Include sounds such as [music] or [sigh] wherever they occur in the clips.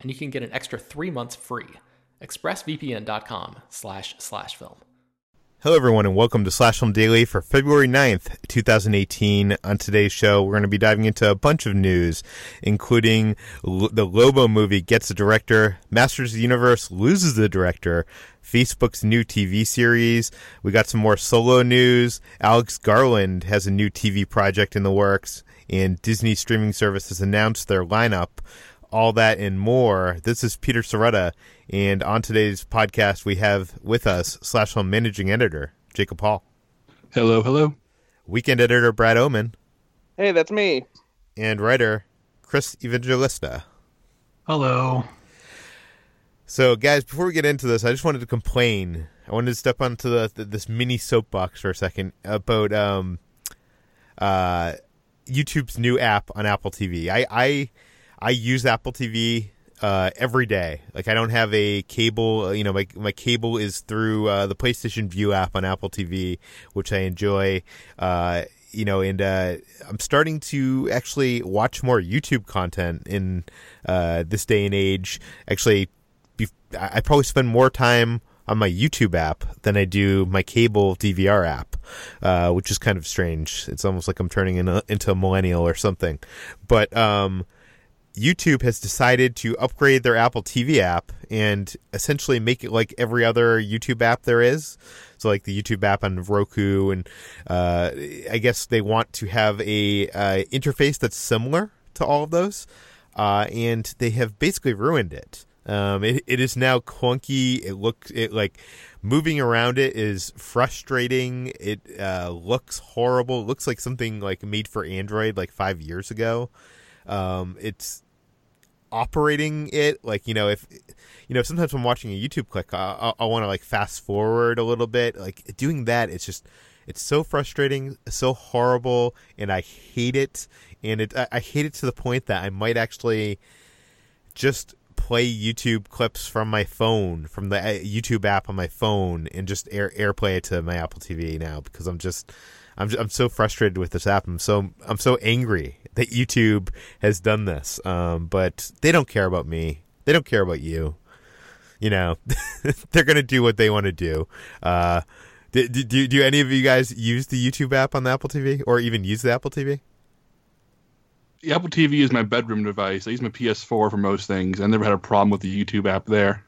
and you can get an extra three months free. ExpressVPN.com slash slash film. Hello, everyone, and welcome to Slash Film Daily for February 9th, 2018. On today's show, we're going to be diving into a bunch of news, including the Lobo movie gets a director, Masters of the Universe loses the director, Facebook's new TV series. We got some more solo news. Alex Garland has a new TV project in the works, and Disney streaming service has announced their lineup all that and more. This is Peter Sciretta, and on today's podcast, we have with us slash Home managing editor Jacob Hall. Hello, hello. Weekend editor Brad Oman. Hey, that's me. And writer Chris Evangelista. Hello. So, guys, before we get into this, I just wanted to complain. I wanted to step onto the, the, this mini soapbox for a second about um, uh, YouTube's new app on Apple TV. I, I I use Apple TV uh, every day. Like I don't have a cable. Uh, you know, my my cable is through uh, the PlayStation Vue app on Apple TV, which I enjoy. Uh, you know, and uh, I'm starting to actually watch more YouTube content in uh, this day and age. Actually, be- I probably spend more time on my YouTube app than I do my cable DVR app, uh, which is kind of strange. It's almost like I'm turning in a, into a millennial or something. But um, YouTube has decided to upgrade their Apple TV app and essentially make it like every other YouTube app there is. So, like the YouTube app on Roku, and uh, I guess they want to have a uh, interface that's similar to all of those, uh, and they have basically ruined it. Um, it, it is now clunky. It looks it like moving around it is frustrating. It uh, looks horrible. It looks like something like made for Android like five years ago. Um, it's operating it like you know if you know sometimes I'm watching a YouTube clip I, I, I want to like fast forward a little bit like doing that it's just it's so frustrating so horrible and I hate it. And it I hate it to the point that I might actually just play YouTube clips from my phone from the uh, YouTube app on my phone and just air airplay it to my Apple TV now because I'm just I'm I'm so frustrated with this app. I'm so I'm so angry that YouTube has done this. Um, but they don't care about me. They don't care about you. You know, [laughs] they're gonna do what they want to do. Uh, do, do, do any of you guys use the YouTube app on the Apple TV, or even use the Apple TV? The Apple TV is my bedroom device. I use my PS4 for most things. I never had a problem with the YouTube app there.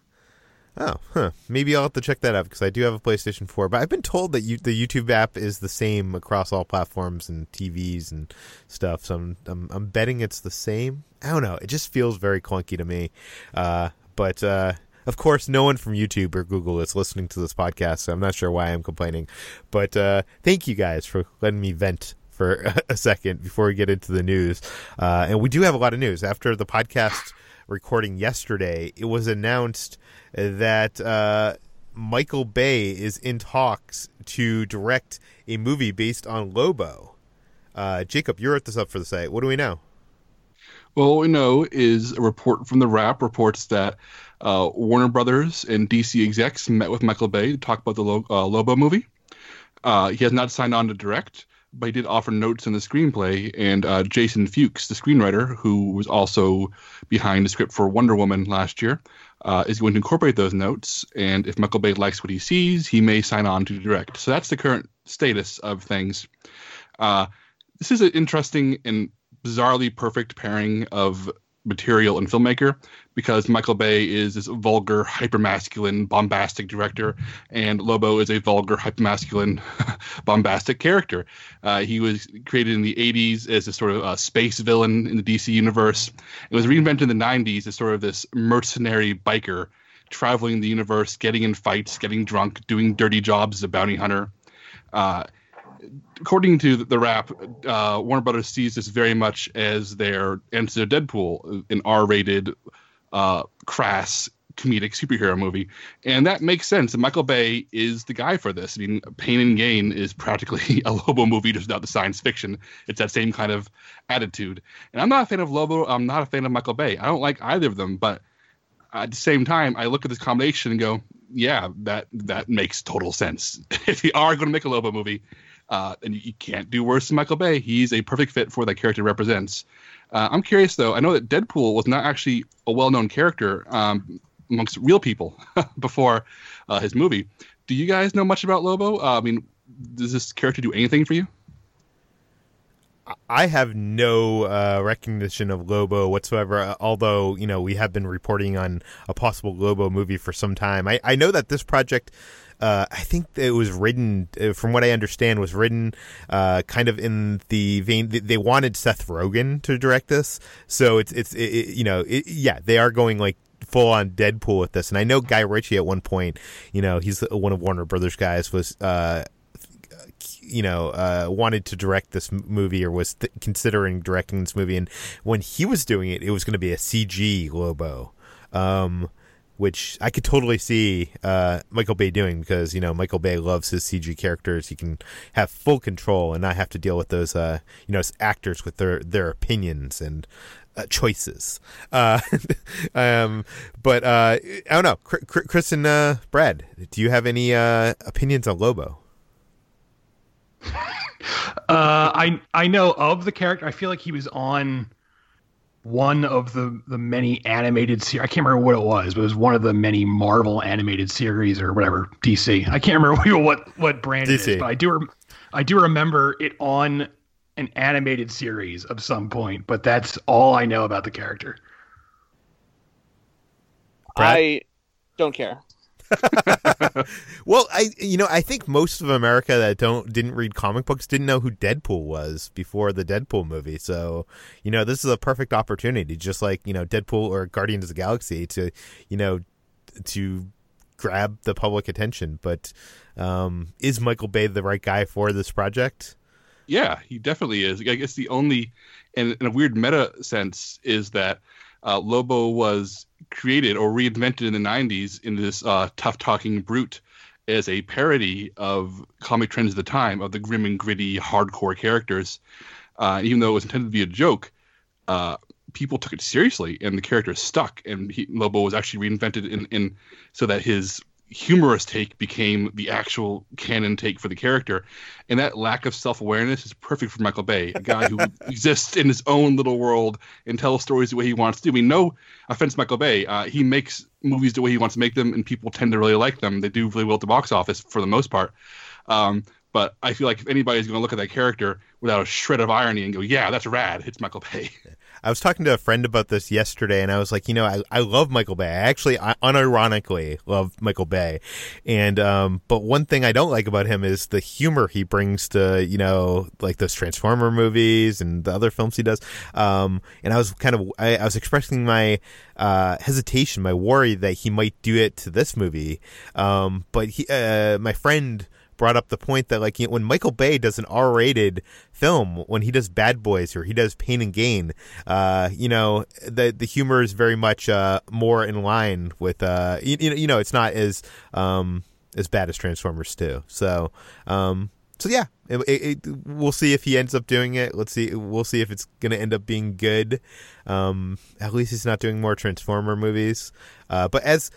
Oh, huh. Maybe I'll have to check that out because I do have a PlayStation 4. But I've been told that you, the YouTube app is the same across all platforms and TVs and stuff. So I'm, I'm, I'm betting it's the same. I don't know. It just feels very clunky to me. Uh, but uh, of course, no one from YouTube or Google is listening to this podcast, so I'm not sure why I'm complaining. But uh, thank you guys for letting me vent for [laughs] a second before we get into the news. Uh, and we do have a lot of news after the podcast recording yesterday. It was announced that uh, Michael Bay is in talks to direct a movie based on Lobo. Uh, Jacob, you wrote this up for the site. What do we know? Well, what we know is a report from the Wrap reports that uh, Warner Brothers and DC execs met with Michael Bay to talk about the Lo- uh, Lobo movie. Uh, he has not signed on to direct, but he did offer notes in the screenplay. And uh, Jason Fuchs, the screenwriter, who was also behind the script for Wonder Woman last year, uh, is going to incorporate those notes. And if Michael Bay likes what he sees, he may sign on to direct. So that's the current status of things. Uh, this is an interesting and bizarrely perfect pairing of material and filmmaker because Michael Bay is this vulgar, hypermasculine, bombastic director, and Lobo is a vulgar, hypermasculine, [laughs] bombastic character. Uh, he was created in the 80s as a sort of uh, space villain in the DC universe. It was reinvented in the 90s as sort of this mercenary biker traveling the universe, getting in fights, getting drunk, doing dirty jobs as a bounty hunter. Uh, according to the Wrap, uh, Warner Brothers sees this very much as their answer to Deadpool, an R-rated, uh, crass comedic superhero movie, and that makes sense. And Michael Bay is the guy for this. I mean, Pain and Gain is [laughs] practically a Lobo movie, just without the science fiction. It's that same kind of attitude. And I'm not a fan of Lobo. I'm not a fan of Michael Bay. I don't like either of them, but at the same time, I look at this combination and go, yeah, that that makes total sense. [laughs] if you are going to make a Lobo movie, uh, and you, can't do worse than Michael Bay. He's a perfect fit for that character represents. Uh, I'm curious though. I know that Deadpool was not actually a well-known character um, amongst real people [laughs] before uh, his movie. Do you guys know much about Lobo? Uh, I mean, does this character do anything for you? I have no uh, recognition of Lobo whatsoever. Uh, although you know we have been reporting on a possible Lobo movie for some time. I, I know that this project uh, I think it was written, uh, from what I understand, was written uh, kind of in the vein. They wanted Seth Rogen to direct this, so it's it's it, you know it, yeah they are going like full on Deadpool with this. And I know Guy Ritchie at one point, you know, he's one of Warner Brothers guys was. Uh, you know, uh, wanted to direct this movie or was th- considering directing this movie, and when he was doing it, it was going to be a CG Lobo. Um, which I could totally see uh, Michael Bay doing because you know Michael Bay loves his CG characters. He can have full control and not have to deal with those uh, you know actors with their their opinions and uh, choices. Uh, [laughs] um, but uh, I don't know, Chris and uh, Brad, do you have any opinions on Lobo? I I know of the character. I feel like he was on one of the the many animated series. I can't remember what it was, but it was one of the many Marvel animated series or whatever DC. I can't remember [laughs] what what brand DC. it is, but I do I do remember it on an animated series of some point. But that's all I know about the character. Brad? I don't care. [laughs] well, I you know I think most of America that don't didn't read comic books didn't know who Deadpool was before the Deadpool movie. So you know this is a perfect opportunity, just like you know Deadpool or Guardians of the Galaxy, to you know to grab the public attention. But um, is Michael Bay the right guy for this project? Yeah, he definitely is. I guess the only, and in a weird meta sense, is that uh, Lobo was created or reinvented in the 90s in this uh, tough talking brute as a parody of comic trends of the time of the grim and gritty hardcore characters. Uh, even though it was intended to be a joke, uh, people took it seriously and the character stuck. And he, Lobo was actually reinvented in, in so that his humorous take became the actual canon take for the character. And that lack of self awareness is perfect for Michael Bay, a guy who [laughs] exists in his own little world and tells stories the way he wants to. I mean, no offense, Michael Bay, uh, he makes movies the way he wants to make them, and people tend to really like them. They do really well at the box office for the most part. Um, but I feel like if anybody's going to look at that character without a shred of irony and go, "Yeah, that's rad," it's Michael Bay. I was talking to a friend about this yesterday, and I was like, you know, I, I love Michael Bay. I actually, I unironically love Michael Bay, and um, but one thing I don't like about him is the humor he brings to, you know, like those Transformer movies and the other films he does. Um, and I was kind of, I, I was expressing my uh, hesitation, my worry that he might do it to this movie. Um, but he, uh, my friend brought up the point that like you know, when Michael Bay does an R-rated film, when he does Bad Boys or he does Pain and Gain, uh, you know the the humor is very much uh, more in line with uh, you, you know it's not as um, as bad as Transformers 2. So um, so yeah, it, it, it, we'll see if he ends up doing it. Let's see. We'll see if it's going to end up being good. Um, at least he's not doing more Transformer movies. Uh, but as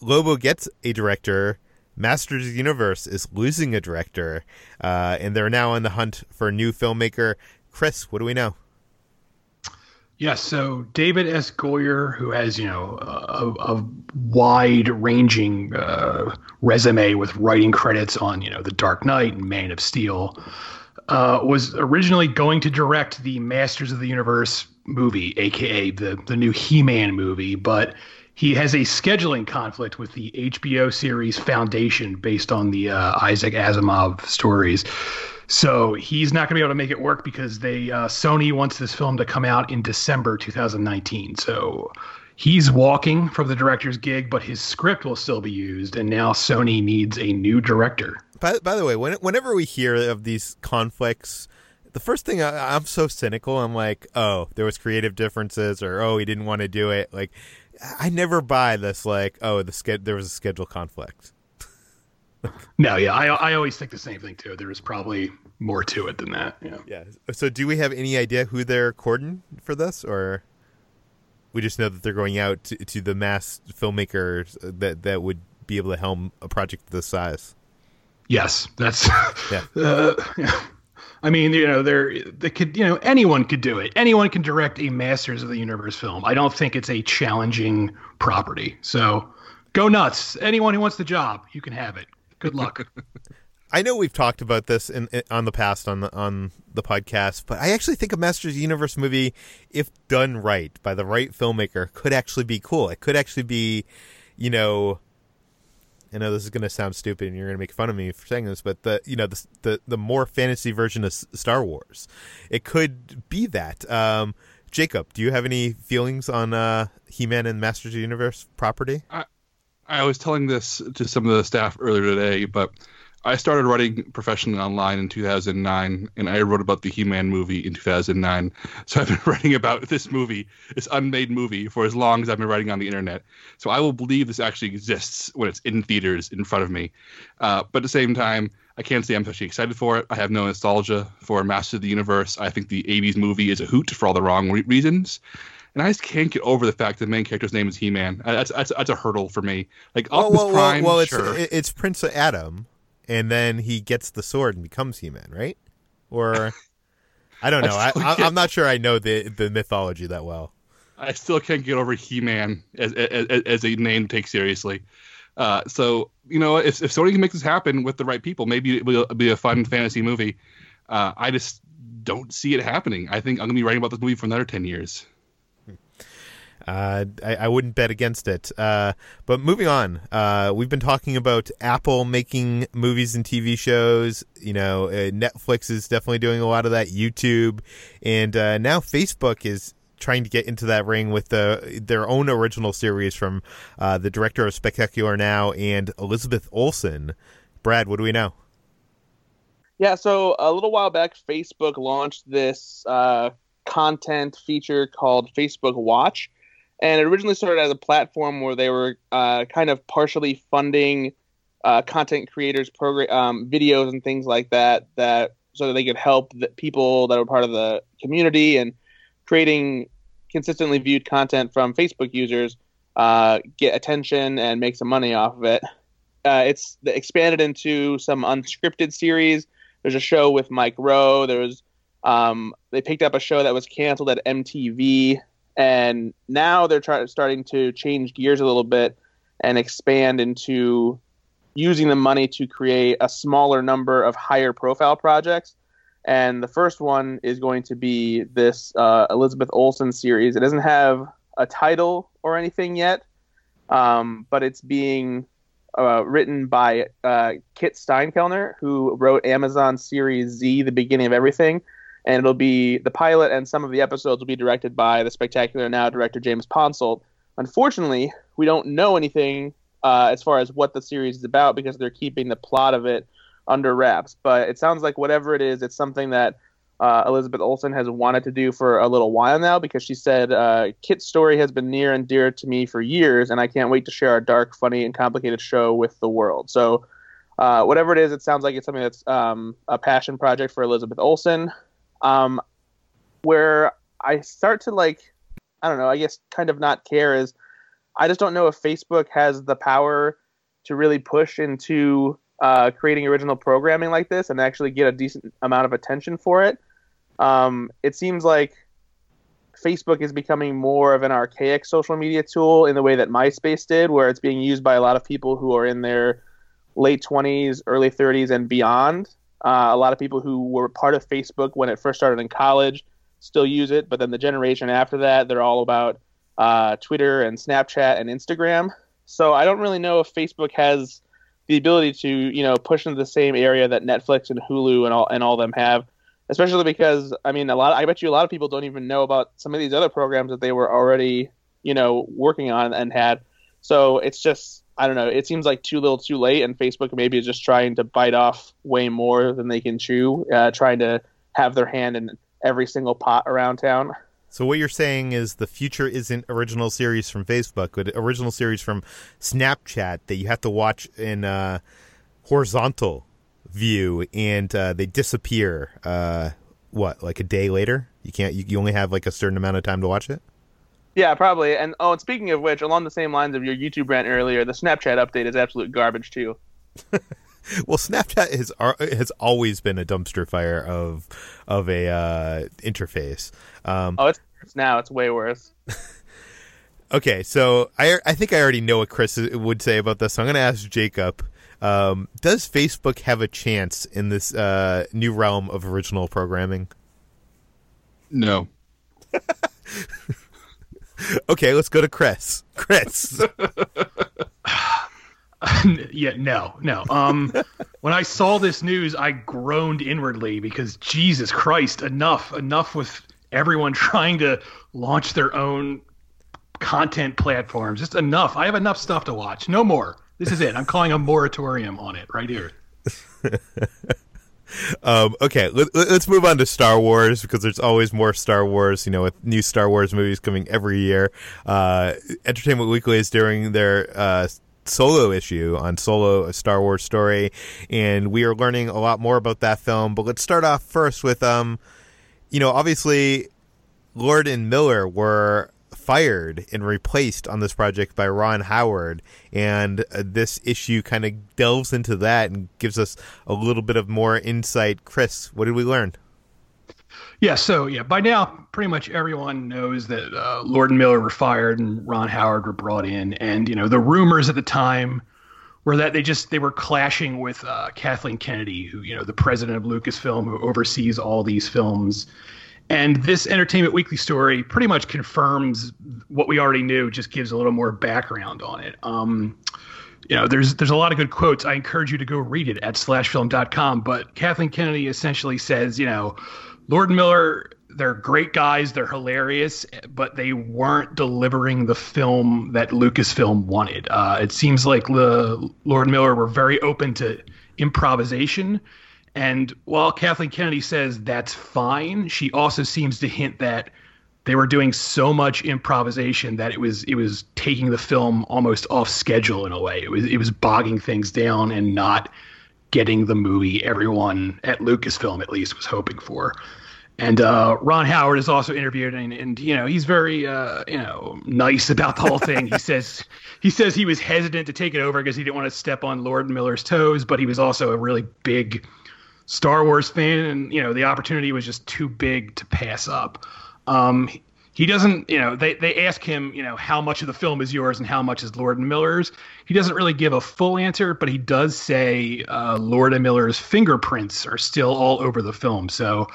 Lobo gets a director Masters of the Universe is losing a director, uh, and they're now on the hunt for a new filmmaker. Chris, what do we know? Yes, so David S. Goyer, who has you know a, a wide-ranging uh, resume with writing credits on you know The Dark Knight and Man of Steel, uh, was originally going to direct the Masters of the Universe movie, aka the the new He-Man movie, but he has a scheduling conflict with the HBO series Foundation, based on the uh, Isaac Asimov stories. So he's not going to be able to make it work because they uh, Sony wants this film to come out in December 2019. So he's walking from the director's gig, but his script will still be used, and now Sony needs a new director. By, by the way, when, whenever we hear of these conflicts, the first thing I, I'm so cynical. I'm like, oh, there was creative differences, or oh, he didn't want to do it. Like, I never buy this. Like, oh, the ske- there was a schedule conflict. no, yeah, I I always think the same thing too. There was probably more to it than that. Yeah. Yeah. So, do we have any idea who they're courting for this, or we just know that they're going out to, to the mass filmmakers that that would be able to helm a project this size? Yes, that's yeah. [laughs] Uh, yeah. I mean, you know, there they could, you know, anyone could do it. Anyone can direct a Masters of the Universe film. I don't think it's a challenging property. So, go nuts. Anyone who wants the job, you can have it. Good luck. [laughs] I know we've talked about this in, in, on the past on the on the podcast, but I actually think a Masters of the Universe movie, if done right by the right filmmaker, could actually be cool. It could actually be, you know, I know this is going to sound stupid, and you're going to make fun of me for saying this, but the you know the the, the more fantasy version of Star Wars, it could be that. Um, Jacob, do you have any feelings on uh, He-Man and Masters of the Universe property? I, I was telling this to some of the staff earlier today, but I started writing professionally online in 2009, and I wrote about the He-Man movie in 2009. So I've been [laughs] writing about this movie, this unmade movie, for as long as I've been writing on the internet. So I will believe this actually exists when it's in theaters in front of me. Uh, but at the same time, I can't say I'm especially excited for it. I have no nostalgia for Master of the Universe. I think the 80s movie is a hoot for all the wrong re- reasons. And I just can't get over the fact that the main character's name is He-Man. That's that's, that's a hurdle for me. Like Optimus well, well, Prime, well, well, sure. it's, it's Prince Adam and then he gets the sword and becomes He-Man, right? Or I don't [laughs] know. I, I am not sure I know the the mythology that well. I still can't get over He-Man as as, as a name to take seriously. Uh, so you know, if if Sony can make this happen with the right people, maybe it will be a fun fantasy movie. Uh, I just don't see it happening. I think I'm gonna be writing about this movie for another ten years. Uh, I, I, wouldn't bet against it. Uh, but moving on, uh, we've been talking about Apple making movies and TV shows. You know, uh, Netflix is definitely doing a lot of that. YouTube, and uh, now Facebook is trying to get into that ring with the, their own original series from the director of Spectacular Now and Elizabeth Olsen. Brad, what do we know? Yeah, so a little while back, Facebook launched this content feature called Facebook Watch and it originally started as a platform where they were uh, kind of partially funding uh, content creators program um, videos and things like that that so that they could help the people that were part of the community and creating consistently viewed content from Facebook users uh, get attention and make some money off of it. Uh, it's expanded into some unscripted series. There's a show with Mike Rowe. There was um, they picked up a show that was canceled at MTV and now they're trying starting to change gears a little bit and expand into using the money to create a smaller number of higher profile projects. And the first one is going to be this uh, Elizabeth Olsen series. It doesn't have a title or anything yet, um, but it's being uh, written by uh, Kit Steinkellner, who wrote Amazon series Z, The Beginning of Everything and it'll be the pilot and some of the episodes will be directed by the spectacular now director James Ponsoldt. Unfortunately, we don't know anything uh, as far as what the series is about because they're keeping the plot of it under wraps. But it sounds like whatever it is, it's something that uh, Elizabeth Olsen has wanted to do for a little while now because she said uh, Kit's story has been near and dear to me for years, and I can't wait to share our dark, funny, and complicated show with the world. So. Uh, whatever it is, it sounds like it's something that's um, a passion project for Elizabeth Olsen. Um, where I start to like, I don't know, I guess kind of not care is I just don't know if Facebook has the power to really push into uh, creating original programming like this and actually get a decent amount of attention for it. Um, it seems like Facebook is becoming more of an archaic social media tool in the way that MySpace did, where it's being used by a lot of people who are in their late 20s, early 30s, and beyond. Uh, a lot of people who were part of Facebook when it first started in college still use it, but then the generation after that, they're all about uh, Twitter and Snapchat and Instagram. So I don't really know if Facebook has the ability to, you know, push into the same area that Netflix and Hulu and all and all them have especially because I mean a lot. I bet you a lot of people don't even know about some of these other programs that they were already you know working on and had. So it's just I don't know. It seems like too little, too late, and Facebook maybe is just trying to bite off way more than they can chew, uh, trying to have their hand in every single pot around town. So what you're saying is the future isn't original series from Facebook, but original series from Snapchat that you have to watch in uh, horizontal view and uh, they disappear. Uh, what, like a day later? You can't. You, you only have like a certain amount of time to watch it. Yeah, probably. And oh, and speaking of which, along the same lines of your YouTube rant earlier, the Snapchat update is absolute garbage too. [laughs] well, Snapchat has has always been a dumpster fire of of a uh, interface. Um, oh, it's, it's now it's way worse. [laughs] okay, so I I think I already know what Chris would say about this. So I'm going to ask Jacob. Um, does Facebook have a chance in this uh, new realm of original programming? No. [laughs] [laughs] okay, let's go to Chris. Chris. [laughs] yeah, no, no. Um, when I saw this news, I groaned inwardly because Jesus Christ, enough, enough with everyone [laughs] trying to launch their own content platforms. Just enough. I have enough stuff to watch. No more. This is it. I'm calling a moratorium on it right here. Um, okay, let, us move on to Star Wars because there's always more Star Wars. You know, with new Star Wars movies coming every year. Uh, Entertainment Weekly is doing their uh, solo issue on Solo, a Star Wars story, and we are learning a lot more about that film. But let's start off first with, um, you know, obviously, Lord and Miller were fired and replaced on this project by Ron Howard. And uh, this issue kind of delves into that and gives us a little bit of more insight. Chris, what did we learn? Yeah, so yeah, by now pretty much everyone knows that uh, Lord and Miller were fired and Ron Howard were brought in, and you know the rumors at the time were that they just they were clashing with uh, Kathleen Kennedy, who you know the president of Lucasfilm, who oversees all these films, and this Entertainment Weekly story pretty much confirms what we already knew, just gives a little more background on it. Um, you know, there's there's a lot of good quotes. I encourage you to go read it at slashfilm.com. But Kathleen Kennedy essentially says, you know, Lord Miller, they're great guys, they're hilarious, but they weren't delivering the film that Lucasfilm wanted. Uh, it seems like the Lord Miller were very open to improvisation and while Kathleen Kennedy says that's fine, she also seems to hint that they were doing so much improvisation that it was it was taking the film almost off schedule in a way. It was it was bogging things down and not getting the movie everyone at Lucasfilm at least was hoping for. And uh, Ron Howard is also interviewed, and, and you know he's very uh, you know nice about the whole thing. he says [laughs] he says he was hesitant to take it over because he didn't want to step on Lord Miller's toes, but he was also a really big Star Wars fan, and you know the opportunity was just too big to pass up. Um, he doesn't, you know, they they ask him, you know, how much of the film is yours and how much is Lord and Miller's. He doesn't really give a full answer, but he does say uh, Lord and Miller's fingerprints are still all over the film. So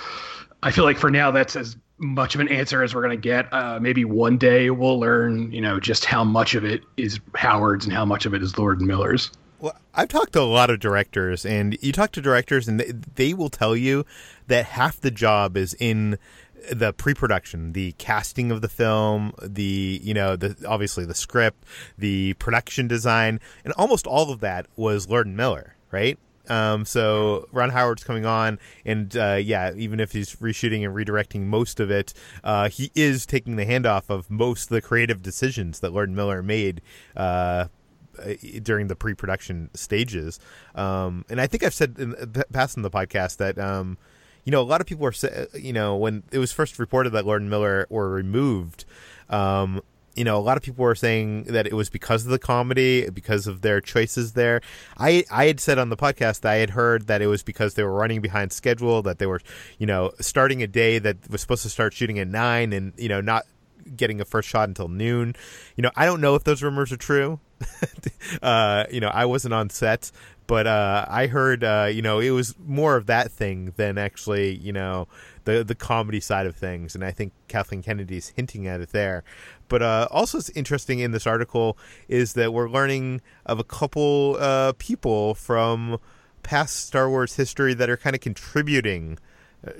I feel like for now that's as much of an answer as we're going to get. Uh, maybe one day we'll learn, you know, just how much of it is Howard's and how much of it is Lord and Miller's. Well, I've talked to a lot of directors, and you talk to directors, and they, they will tell you that half the job is in the pre-production, the casting of the film, the you know, the obviously the script, the production design, and almost all of that was Lord Miller, right? Um, so Ron Howard's coming on, and uh, yeah, even if he's reshooting and redirecting most of it, uh, he is taking the handoff of most of the creative decisions that Lord Miller made uh, during the pre-production stages. Um, and I think I've said in the past in the podcast that um, you know a lot of people were you know when it was first reported that Lord and Miller were removed. Um, you know, a lot of people were saying that it was because of the comedy, because of their choices there. I I had said on the podcast that I had heard that it was because they were running behind schedule, that they were, you know, starting a day that was supposed to start shooting at nine, and you know, not getting a first shot until noon. You know, I don't know if those rumors are true. [laughs] uh, you know, I wasn't on set, but uh, I heard, uh, you know, it was more of that thing than actually, you know, the the comedy side of things, and I think Kathleen Kennedy's hinting at it there. But uh, also, it's interesting in this article is that we're learning of a couple uh, people from past Star Wars history that are kind of contributing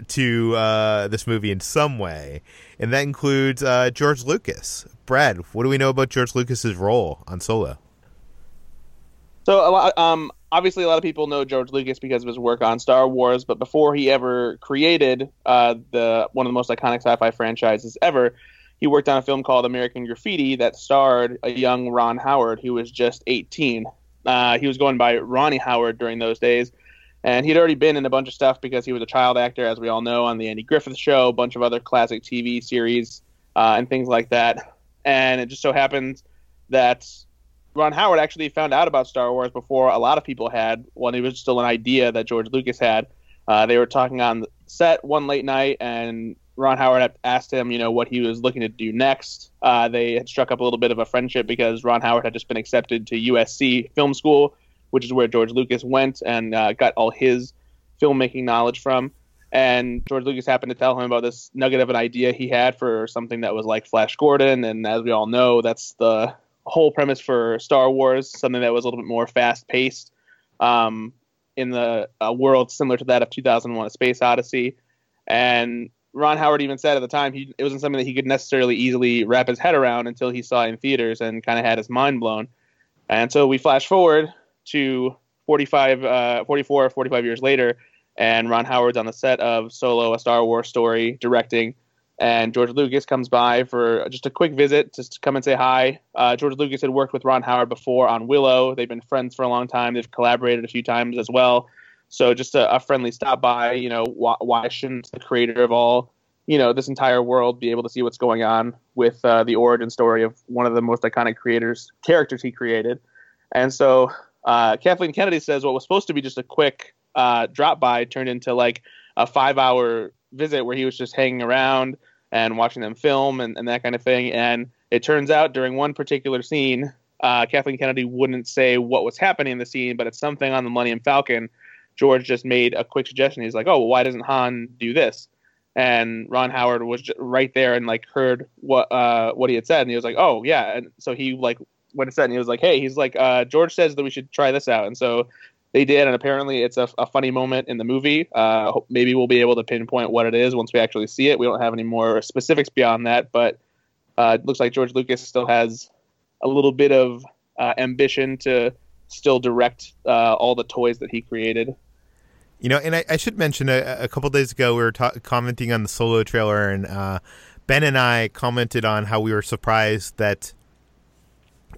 to uh, this movie in some way, and that includes uh, George Lucas. Brad, what do we know about George Lucas's role on Solo? So lot, um, obviously, a lot of people know George Lucas because of his work on Star Wars. But before he ever created uh, the one of the most iconic sci-fi franchises ever, he worked on a film called American Graffiti that starred a young Ron Howard who was just 18. Uh, he was going by Ronnie Howard during those days, and he'd already been in a bunch of stuff because he was a child actor, as we all know, on the Andy Griffith Show, a bunch of other classic TV series, uh, and things like that. And it just so happens that Ron Howard actually found out about Star Wars before a lot of people had, when it was still an idea that George Lucas had. Uh, they were talking on set one late night, and Ron Howard asked him, you know, what he was looking to do next. Uh, they had struck up a little bit of a friendship because Ron Howard had just been accepted to USC Film School, which is where George Lucas went and uh, got all his filmmaking knowledge from. And George Lucas happened to tell him about this nugget of an idea he had for something that was like Flash Gordon. And as we all know, that's the whole premise for Star Wars, something that was a little bit more fast paced um, in the world similar to that of 2001 A Space Odyssey. And Ron Howard even said at the time he it wasn't something that he could necessarily easily wrap his head around until he saw it in theaters and kind of had his mind blown. And so we flash forward to 45, uh, 44, 45 years later, and Ron Howard's on the set of Solo, a Star Wars story, directing. And George Lucas comes by for just a quick visit, just to come and say hi. Uh, George Lucas had worked with Ron Howard before on Willow. They've been friends for a long time. They've collaborated a few times as well. So just a, a friendly stop by. You know, why, why, shouldn't the creator of all, you know, this entire world be able to see what's going on with uh, the origin story of one of the most iconic creators characters he created? And so uh, Kathleen Kennedy says what was supposed to be just a quick uh, drop by turned into like a five hour visit where he was just hanging around and watching them film and, and that kind of thing. And it turns out during one particular scene, uh, Kathleen Kennedy wouldn't say what was happening in the scene, but it's something on the Millennium Falcon George just made a quick suggestion. He's like, "Oh, well, why doesn't Han do this?" And Ron Howard was right there and like heard what uh, what he had said, and he was like, "Oh, yeah." And so he like went and said, and he was like, "Hey," he's like, uh, "George says that we should try this out," and so they did, and apparently it's a, a funny moment in the movie. Uh, maybe we'll be able to pinpoint what it is once we actually see it. We don't have any more specifics beyond that, but uh, it looks like George Lucas still has a little bit of uh, ambition to still direct uh, all the toys that he created. You know, and I, I should mention a, a, couple days ago we were ta- commenting on the solo trailer, and uh, Ben and I commented on how we were surprised that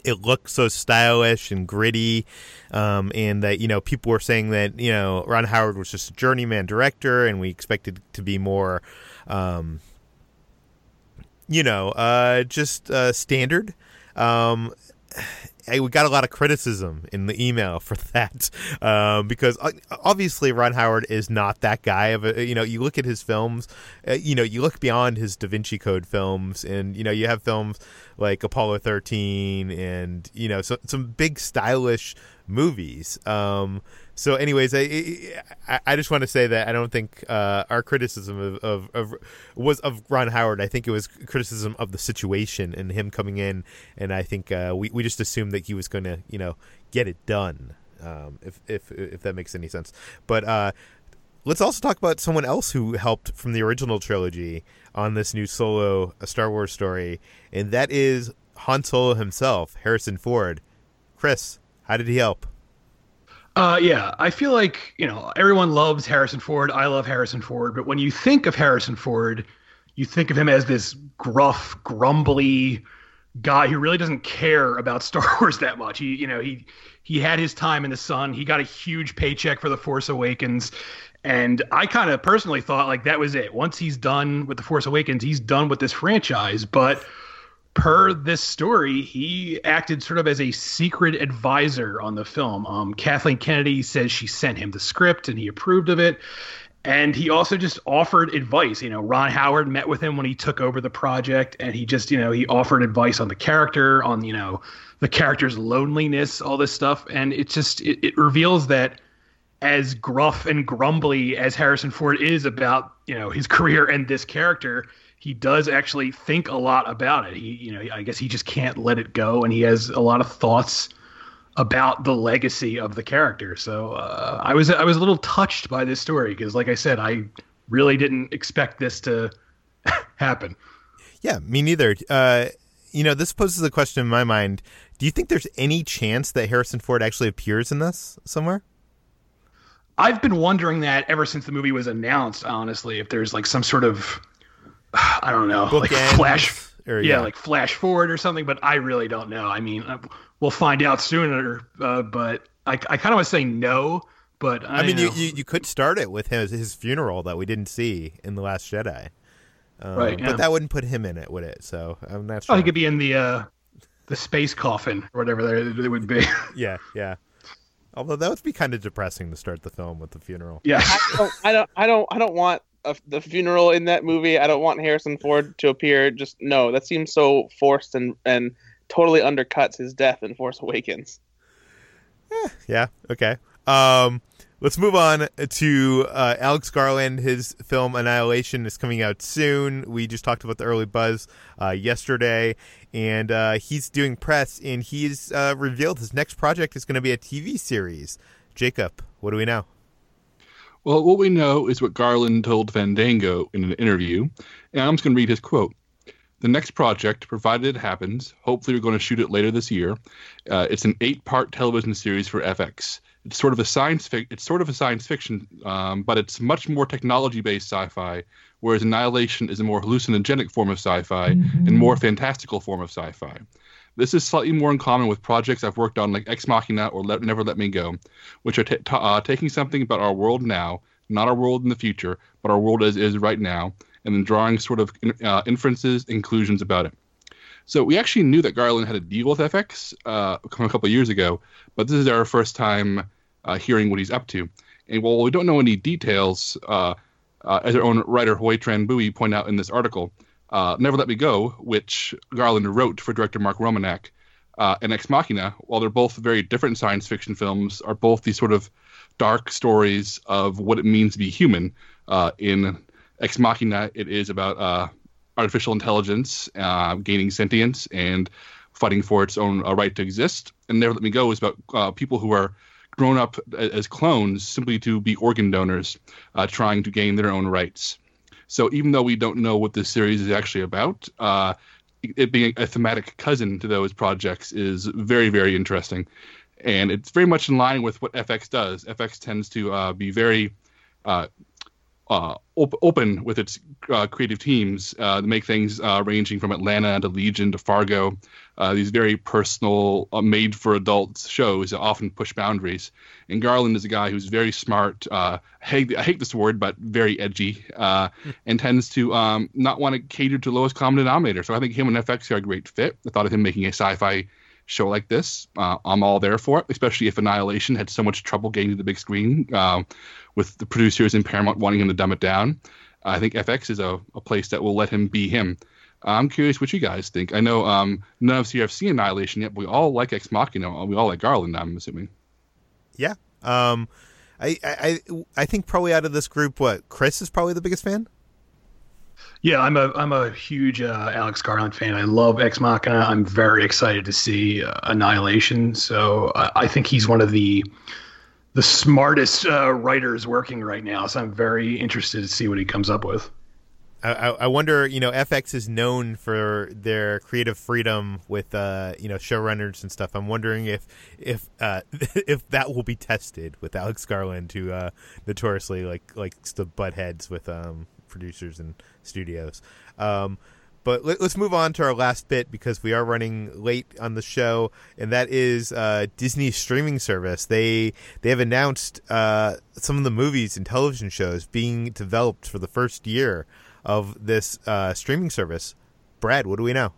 it looked so stylish and gritty, um, and that you know people were saying that you know Ron Howard was just a journeyman director, and we expected to be more, um, you know, uh, just uh, standard. Um, I, we got a lot of criticism in the email for [laughs] that um, because uh, obviously Ron Howard is not that guy of a you know you look at his films uh, you know you look beyond his Da Vinci Code films and you know you have films like Apollo 13 and you know so, some big stylish movies um, so, anyways, I I, I just want to say that I don't think uh, our criticism of, of, of, was of Ron Howard. I think it was criticism of the situation and him coming in, and I think uh, we we just assumed that he was going to you know get it done. Um, if if if that makes any sense, but. Uh, let's also talk about someone else who helped from the original trilogy on this new solo Star Wars story, and that is Han Solo himself, Harrison Ford. Chris, how did he help? Uh, yeah, I feel like you know everyone loves Harrison Ford. I love Harrison Ford, but when you think of Harrison Ford, you think of him as this gruff, grumbly guy who really doesn't care about [laughs] Star Wars that much. He, you know, he he had his time in the sun. He got a huge paycheck for The Force Awakens, and I kind of personally thought like that was it. Once he's done with The Force Awakens, he's done with this franchise. But per this story, he acted sort of as a secret advisor on the film. Um, Kathleen Kennedy says she sent him the script and he approved of it. And he also just offered advice. You know, Ron Howard met with him when he took over the project, and he just, you know, he offered advice on the character, on, you know, the character's loneliness, all this stuff. And it just, it, it reveals that as gruff and grumbly as Harrison Ford is about, you know, his [laughs] career and this character, he does actually think a lot about it. He, you know, I guess he just can't let it go, and he has a lot of thoughts about the legacy of the character. So uh, I was I was a little touched by this story because, like I said, I really didn't expect this to [laughs] happen. Yeah, me neither. Uh, you know, this poses a question in my mind. Do you think there's any chance that Harrison Ford actually appears in this somewhere? I've been wondering that ever since the movie was announced. Honestly, if there's like some sort of [sighs] I don't know, Book like ends, flash, or, yeah, yeah. like flash forward or something. But I really don't know. I mean, uh, we'll find out sooner. Uh, but I, I kind of want to say no. But I, I mean, you, know. you you could start it with his his funeral that we didn't see in the Last Jedi, um, Right, yeah. But that wouldn't put him in it, would it? So I'm not sure. oh, he could be in the uh, the space coffin or whatever there it would be. [laughs] Yeah, yeah. Although that would be kind of depressing to start the film with the funeral. yeah, I don't, I don't, I don't, I don't want a, the funeral in that movie. I don't want Harrison Ford to appear. Just no, that seems so forced and and totally undercuts his death in Force Awakens. Yeah. yeah Okay. Um, let's move on to uh, Alex Garland. His film Annihilation is coming out soon. We just talked about the early buzz uh, yesterday, and uh, he's doing press, and he's uh, revealed his next project is going to be a TV series. Jacob, what do we know? Well, what we know is what Garland told Fandango in an interview, and I'm just going to read his quote. The next project, provided it happens, hopefully we're going to shoot it later this year. Uh, it's an eight-part television series for FX. It's sort of a science fic- It's sort of a science fiction, um, but it's much more technology-based sci-fi. Whereas Annihilation is a more hallucinogenic form of sci-fi and more fantastical form of sci-fi. This is slightly more in common with projects I've worked on, like Ex Machina or Let, Never Let Me Go, which are ta ta- uh, taking something about our world now, not our world in the future, but our world as is right now, and then drawing sort of uh, inferences, inclusions about it. So we actually knew that Garland had a deal with FX uh, a couple years ago, but this is our first time uh, hearing what he's up to. And while we don't know any details, uh, uh, as our own writer Hoi Tran Bui pointed out in this article, uh, Never Let Me Go, which Garland wrote for director Mark Romanek, uh, and Ex Machina, while they're both very different science fiction films, are both these sort of dark stories of what it means to be human. Uh, in Ex Machina, it is about uh, artificial intelligence uh, gaining sentience and fighting for its own right to exist. And Never Let Me Go is about people who are grown up as clones simply to be organ donors, trying to gain their own rights. So even though we don't know what this series is actually about, uh, it being a thematic cousin to those projects is very, very interesting. And it's very much in line with what FX does. FX tends to uh, be very uh, uh, op- open with its uh, creative teams uh, to make things uh, ranging from Atlanta to Legion to Fargo. Uh, these very personal, uh, made for adults shows that often push boundaries. And Garland is a guy who's very smart. Uh, I, hate, I hate this word, but very edgy, uh, and tends to um, not want to cater to lowest common denominator. So I think him and FX are a great fit. The thought of him making a sci-fi show like this. Uh, I'm all there for it, especially if Annihilation had so much trouble getting to the big screen uh, with the producers and Paramount wanting him to dumb it down. I think FX is a, a place that will let him be him. I'm curious what you guys think. I know um, none of us here have seen Annihilation yet, but we all like Ex Machina. We all like Garland, I'm assuming. Yeah. Um, I I I think probably out of this group, what Chris is probably the biggest fan. Yeah, I'm a I'm a huge uh, Alex Garland fan. I love Ex Machina. I'm very excited to see uh, Annihilation. So I, I think he's one of the the smartest uh, writers working right now. So I'm very interested to see what he comes up with. I, I I wonder, you know, FX is known for their creative freedom with, uh, you know, showrunners and stuff. I'm wondering if if uh, [laughs] if that will be tested with Alex Garland, who uh, notoriously like likes to butt heads with um, producers and studios. Um, but let, us move on to our last bit because we are running late on the show, and that is uh, Disney's streaming service. They they have announced uh, some of the movies and television shows being developed for the first year of this uh, streaming service. Brad, what do we know?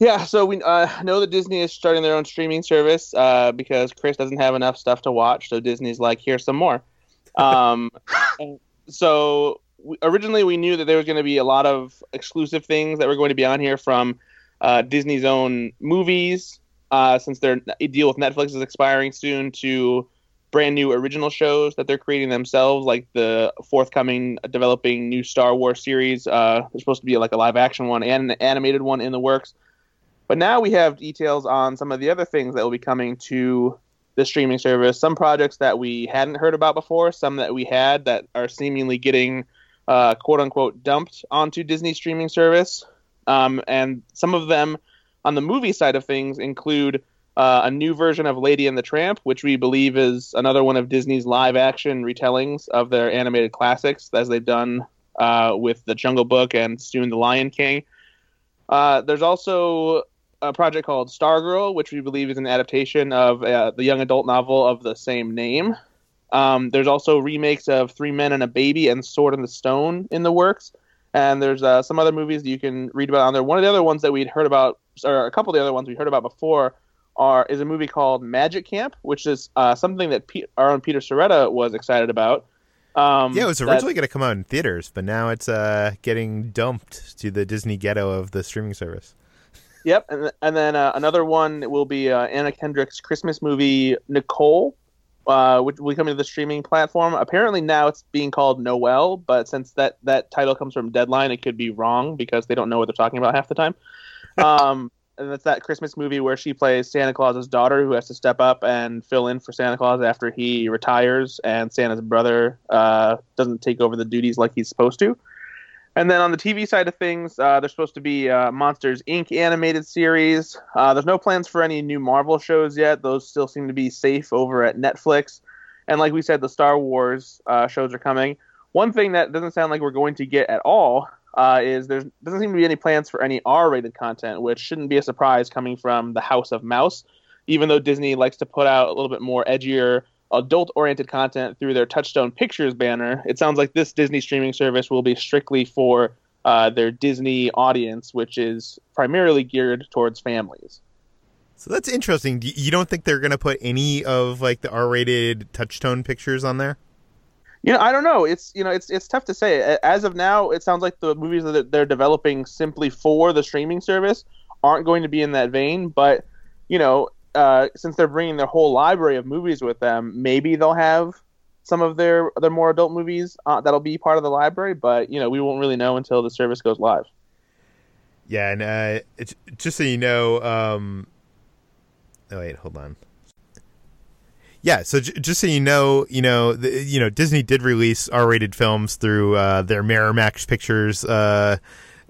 Yeah, so we uh, know that Disney is starting their own streaming service uh, because Chris doesn't have enough stuff to watch. So Disney's like, here's some more. [laughs] Um, [laughs] so originally we knew that there was going to be a lot of exclusive things that were going to be on here from uh, Disney's own movies, uh, since their deal with Netflix is expiring soon, to brand new original shows that they're creating themselves, like the forthcoming uh, developing new Star Wars series. Uh, there's supposed to be like a live action one and an animated one in the works. But now we have details on some of the other things that will be coming to the streaming service. Some projects that we hadn't heard about before, some that we had that are seemingly getting uh, quote unquote dumped onto Disney streaming service. Um, and some of them on the movie side of things include uh, a new version of Lady and the Tramp, which we believe is another one of Disney's live action retellings of their animated classics, as they've done uh, with The Jungle Book and soon The Lion King. Uh, there's also a project called Stargirl, which we believe is an adaptation of uh, the young adult novel of the same name. Um, there's also remakes of Three Men and a Baby and Sword in the Stone in the works. And there's uh, some other movies that you can read about on there. One of the other ones that we'd heard about, or a couple of the other ones we heard about before, are is a movie called Magic Camp, which is uh, something that our own Peter Sciretta was excited about. Um, yeah, it was originally going to come out in theaters, but now it's uh, getting dumped to the Disney ghetto of the streaming service. Yep, and, and then uh, another one will be uh, Anna Kendrick's Christmas movie Nicole, uh, which will be coming to the streaming platform. Apparently now it's being called Noelle, but since that that title comes from Deadline, it could be wrong because they don't know what they're talking about half the time. [laughs] Um, and that's that Christmas movie where she plays Santa Claus's daughter who has to step up and fill in for Santa Claus after he retires and Santa's brother uh, doesn't take over the duties like he's supposed to. And then on the TV side of things, uh, there's supposed to be uh, Monsters Inc. animated series. Uh, there's no plans for any new Marvel shows yet; those still seem to be safe over at Netflix. And like we said, the Star Wars uh, shows are coming. One thing that doesn't sound like we're going to get at all uh, is there doesn't seem to be any plans for any R-rated content, which shouldn't be a surprise coming from the House of Mouse. Even though Disney likes to put out a little bit more edgier adult oriented content through their Touchstone Pictures banner, it sounds like this Disney streaming service will be strictly for uh, their Disney audience, which is primarily geared towards families. So that's interesting. You don't think they're going to put any of like the R-rated Touchstone pictures on there? You know, I don't know. It's you know, it's it's tough to say. As of now, it sounds like the movies that they're developing simply for the streaming service aren't going to be in that vein. But you know, uh, since they're bringing their whole library of movies with them, maybe they'll have some of their their more adult movies uh, that'll be part of the library. But you know, we won't really know until the service goes live. Yeah, and uh, it's, just so you know, um, oh wait, hold on. Yeah, so j- just so you know, you know, the, you know, Disney did release R-rated films through uh, their Miramax Pictures uh,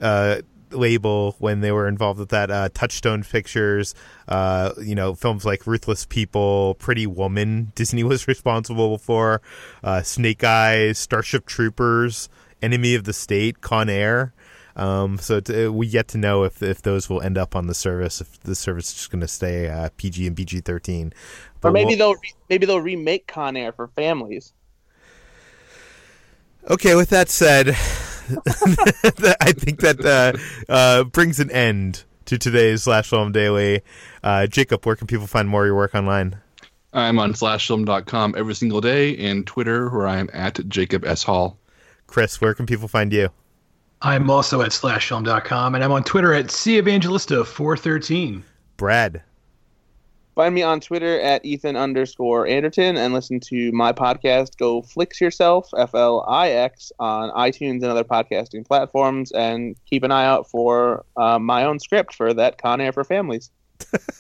uh, label when they were involved with that uh, Touchstone Pictures. Uh, you know, films like Ruthless People, Pretty Woman. [laughs] Disney was responsible for uh, Snake Eyes, Starship Troopers, Enemy of the State, Con Air. Um, so to, we yet to know if if those will end up on the service. If the service is just going to stay uh, PG and PG thirteen, or maybe we'll, they'll re- maybe they'll remake Con Air for families. Okay, with that said, [laughs] I think that uh, uh, brings an end to today's Slash Film Daily. Uh, Jacob, where can people find more of your work online? I'm on slashfilm.com every single day and Twitter, where I'm at Jacob S. Hall. Chris, where can people find you? I'm also at slashfilm.com and I'm on Twitter at cevangelista413. Brad. Find me on Twitter at Ethan underscore Anderton and listen to my podcast, Go Flix Yourself, F L I X, on iTunes and other podcasting platforms. And keep an eye out for uh, my own script for that Con Air for Families.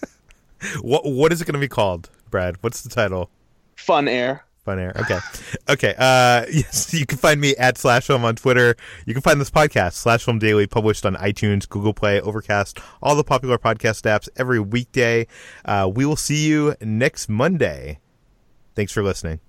[laughs] what What is it going to be called, Brad? What's the title? Fun Air. Fun Air. Okay. Okay. Uh, [laughs] yes, you can find me at Slash Film on Twitter. You can find this podcast, Slash Film Daily, published on iTunes, Google Play, Overcast, all the popular podcast apps every weekday. Uh, we will see you next Monday. Thanks for listening.